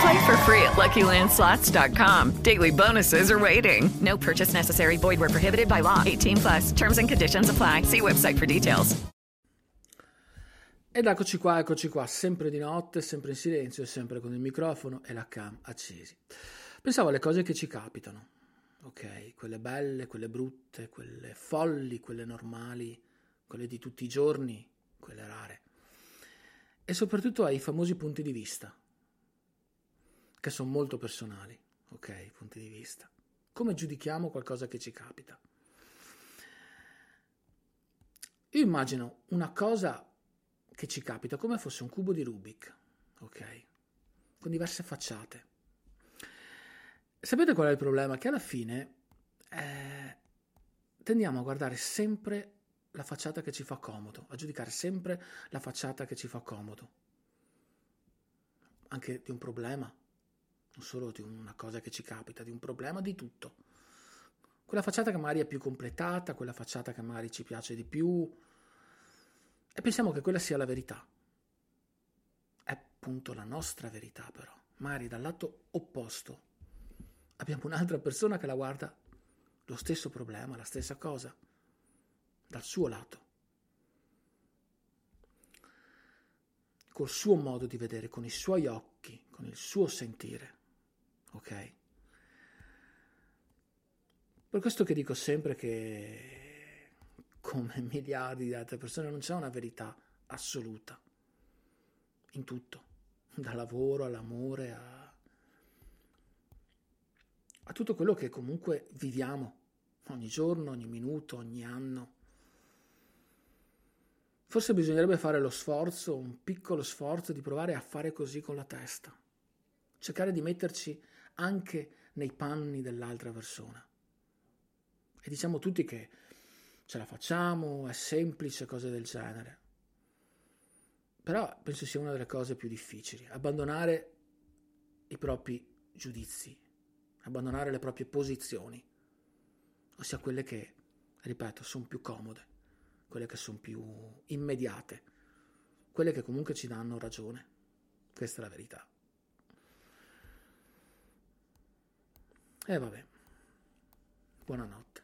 Play for free at LuckyLandSlots.com. Daily bonuses are waiting. No purchase necessary. Void were prohibited by law. 18 plus. Terms and conditions apply. See website for details. Ed eccoci qua, eccoci qua, sempre di notte, sempre in silenzio, sempre con il microfono e la cam accesi. Pensavo alle cose che ci capitano, ok? Quelle belle, quelle brutte, quelle folli, quelle normali, quelle di tutti i giorni, quelle rare e soprattutto ai famosi punti di vista, che sono molto personali, ok? Punti di vista. Come giudichiamo qualcosa che ci capita? Io immagino una cosa che ci capita come fosse un cubo di Rubik, ok? Con diverse facciate. Sapete qual è il problema? Che alla fine eh, tendiamo a guardare sempre la facciata che ci fa comodo, a giudicare sempre la facciata che ci fa comodo, anche di un problema, non solo di una cosa che ci capita, di un problema, di tutto. Quella facciata che magari è più completata, quella facciata che magari ci piace di più, e pensiamo che quella sia la verità. È appunto la nostra verità però, magari dal lato opposto. Abbiamo un'altra persona che la guarda lo stesso problema, la stessa cosa dal suo lato, col suo modo di vedere, con i suoi occhi, con il suo sentire. Ok? Per questo che dico sempre che, come miliardi di altre persone, non c'è una verità assoluta in tutto, dal lavoro all'amore a, a tutto quello che comunque viviamo ogni giorno, ogni minuto, ogni anno. Forse bisognerebbe fare lo sforzo, un piccolo sforzo di provare a fare così con la testa, cercare di metterci anche nei panni dell'altra persona. E diciamo tutti che ce la facciamo, è semplice, cose del genere. Però penso sia una delle cose più difficili, abbandonare i propri giudizi, abbandonare le proprie posizioni, ossia quelle che, ripeto, sono più comode quelle che sono più immediate, quelle che comunque ci danno ragione. Questa è la verità. E vabbè, buonanotte.